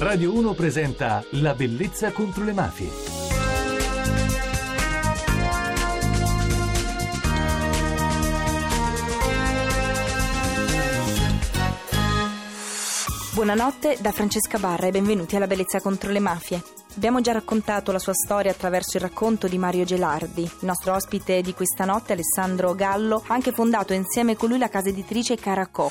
Radio 1 presenta La bellezza contro le mafie. Buonanotte da Francesca Barra e benvenuti alla Bellezza contro le mafie. Abbiamo già raccontato la sua storia attraverso il racconto di Mario Gelardi. Il nostro ospite di questa notte, Alessandro Gallo, ha anche fondato insieme con lui la casa editrice Caracò.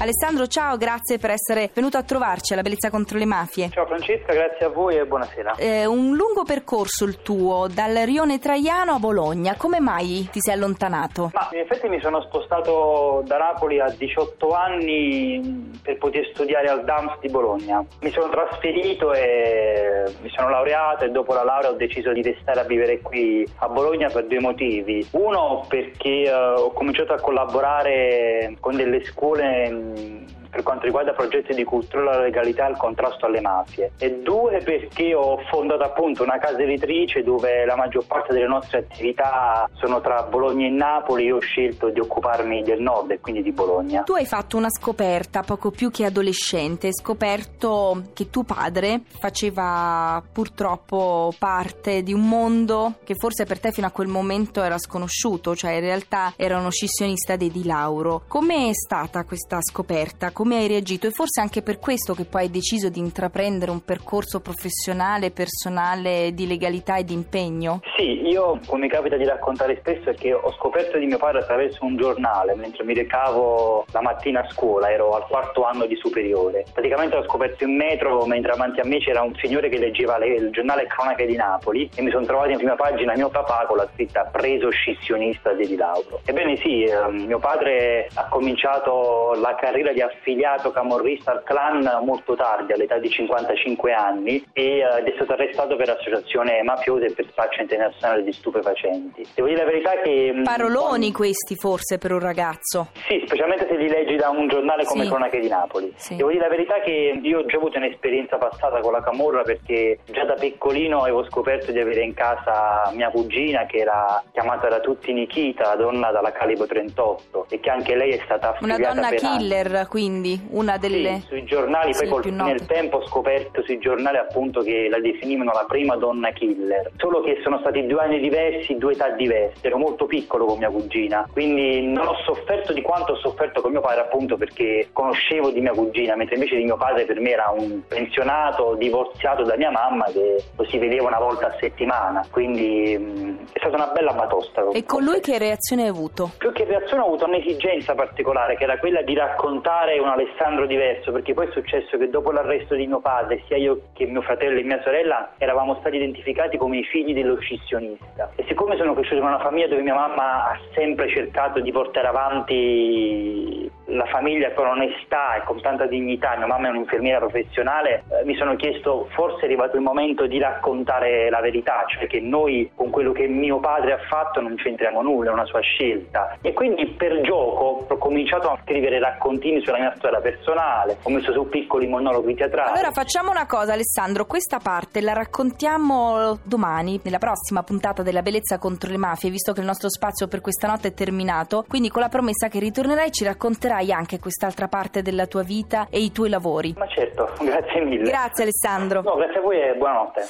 Alessandro, ciao, grazie per essere venuto a trovarci alla Bellezza contro le mafie. Ciao Francesca, grazie a voi e buonasera. Eh, un lungo percorso il tuo, dal Rione Traiano a Bologna. Come mai ti sei allontanato? Ma in effetti mi sono spostato da Napoli a 18 anni per poter studiare al DAMS di Bologna. Mi sono trasferito e mi sono laureato e dopo la laurea ho deciso di restare a vivere qui a Bologna per due motivi. Uno perché eh, ho cominciato a collaborare con delle scuole うん。Per quanto riguarda progetti di cultura, la legalità e il contrasto alle mafie e due perché ho fondato appunto una casa editrice dove la maggior parte delle nostre attività sono tra Bologna e Napoli io ho scelto di occuparmi del nord e quindi di Bologna. Tu hai fatto una scoperta poco più che adolescente, hai scoperto che tuo padre faceva purtroppo parte di un mondo che forse per te fino a quel momento era sconosciuto, cioè in realtà era uno scissionista dei Di Lauro. Come è stata questa scoperta? Come hai reagito e forse anche per questo che poi hai deciso di intraprendere un percorso professionale, personale di legalità e di impegno? Sì, io come capita di raccontare spesso è che ho scoperto di mio padre attraverso un giornale mentre mi recavo la mattina a scuola, ero al quarto anno di superiore. Praticamente l'ho scoperto in metro mentre avanti a me c'era un signore che leggeva il giornale Cronache di Napoli e mi sono trovato in prima pagina mio papà con la scritta preso scissionista di Di Lauro. Ebbene sì, eh, mio padre ha cominciato la carriera di affiliato affiliato camorrista al clan molto tardi, all'età di 55 anni, eh, ed è stato arrestato per associazione mafiosa e per spaccio internazionale di stupefacenti. Devo dire la verità che... Mm, Paroloni questi forse per un ragazzo. Sì, specialmente se li leggi da un giornale come sì. Cronache di Napoli. Sì. Devo dire la verità che io ho già avuto un'esperienza passata con la camorra perché già da piccolino avevo scoperto di avere in casa mia cugina che era chiamata da tutti Nikita, donna dalla calibro 38 e che anche lei è stata affiliata Una donna killer anni. quindi quindi una delle... Sì, sui giornali, sì, poi col, nel tempo ho scoperto sui giornali appunto che la definivano la prima donna killer, solo che sono stati due anni diversi, due età diverse, ero molto piccolo con mia cugina, quindi non ho sofferto di quanto ho sofferto con mio padre appunto perché conoscevo di mia cugina, mentre invece di mio padre per me era un pensionato divorziato da mia mamma che lo si vedeva una volta a settimana, quindi mh, è stata una bella batosta. E con lui che reazione hai avuto? Più che reazione ho avuto un'esigenza particolare che era quella di raccontare un Alessandro diverso, perché poi è successo che dopo l'arresto di mio padre, sia io che mio fratello e mia sorella eravamo stati identificati come i figli dello scissionista. E siccome sono cresciuto in una famiglia dove mia mamma ha sempre cercato di portare avanti la famiglia con onestà e con tanta dignità, mia mamma è un'infermiera professionale, eh, mi sono chiesto forse è arrivato il momento di raccontare la verità, cioè che noi con quello che mio padre ha fatto non c'entriamo nulla, è una sua scelta. E quindi per gioco ho cominciato a scrivere raccontini sulla mia storia personale, ho messo su piccoli monologhi teatrali. Allora facciamo una cosa Alessandro, questa parte la raccontiamo domani, nella prossima puntata della Bellezza contro le mafie, visto che il nostro spazio per questa notte è terminato, quindi con la promessa che ritornerai ci racconterai racconterai anche quest'altra parte della tua vita e i tuoi lavori. Ma certo, grazie mille. Grazie Alessandro. No, grazie a voi e buonanotte.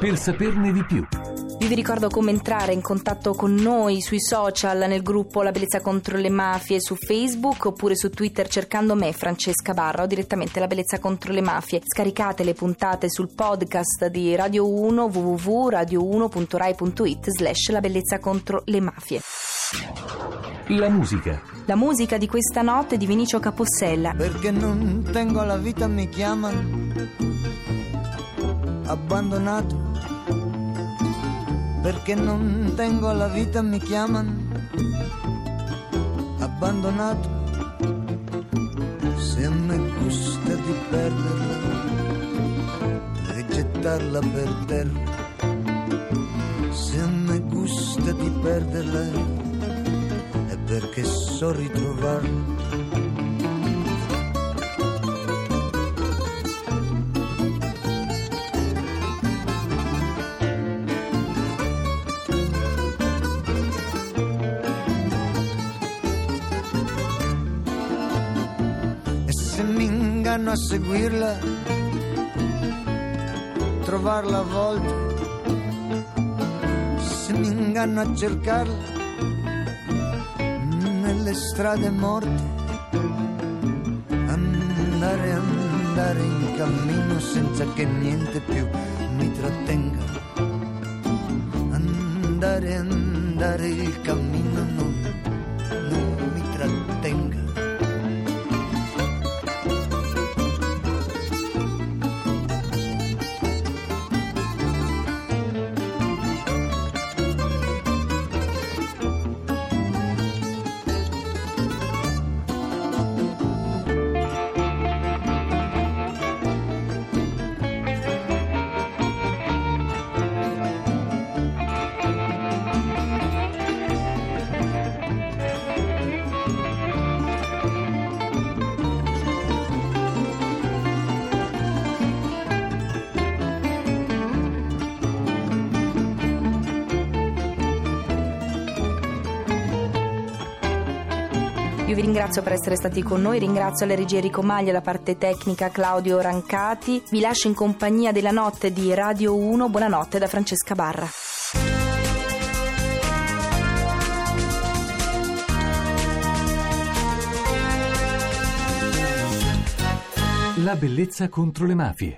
Per saperne di più. Vi ricordo come entrare in contatto con noi sui social, nel gruppo La Bellezza contro le Mafie su Facebook oppure su Twitter cercando me, Francesca Barra, o direttamente La Bellezza contro le Mafie. Scaricate le puntate sul podcast di Radio 1 www.radio1.rai.it slash La Bellezza contro le Mafie. La musica. La musica di questa notte di Vinicio Capossella. Perché non tengo la vita mi chiamano abbandonato. Perché non tengo la vita mi chiamano abbandonato. Se a me gusta di perderla e gettarla per terra. Se a me gusta di perderla perché so ritrovarlo. Inganno a seguirla, trovarla a volte, se mi inganno a cercarla nelle strade morte, andare, andare in cammino senza che niente più mi trattenga, andare, andare il cammino Io vi ringrazio per essere stati con noi, ringrazio alle regie Enrico Maglia, la parte tecnica Claudio Rancati. Vi lascio in compagnia della notte di Radio 1. Buonanotte da Francesca Barra. La bellezza contro le mafie.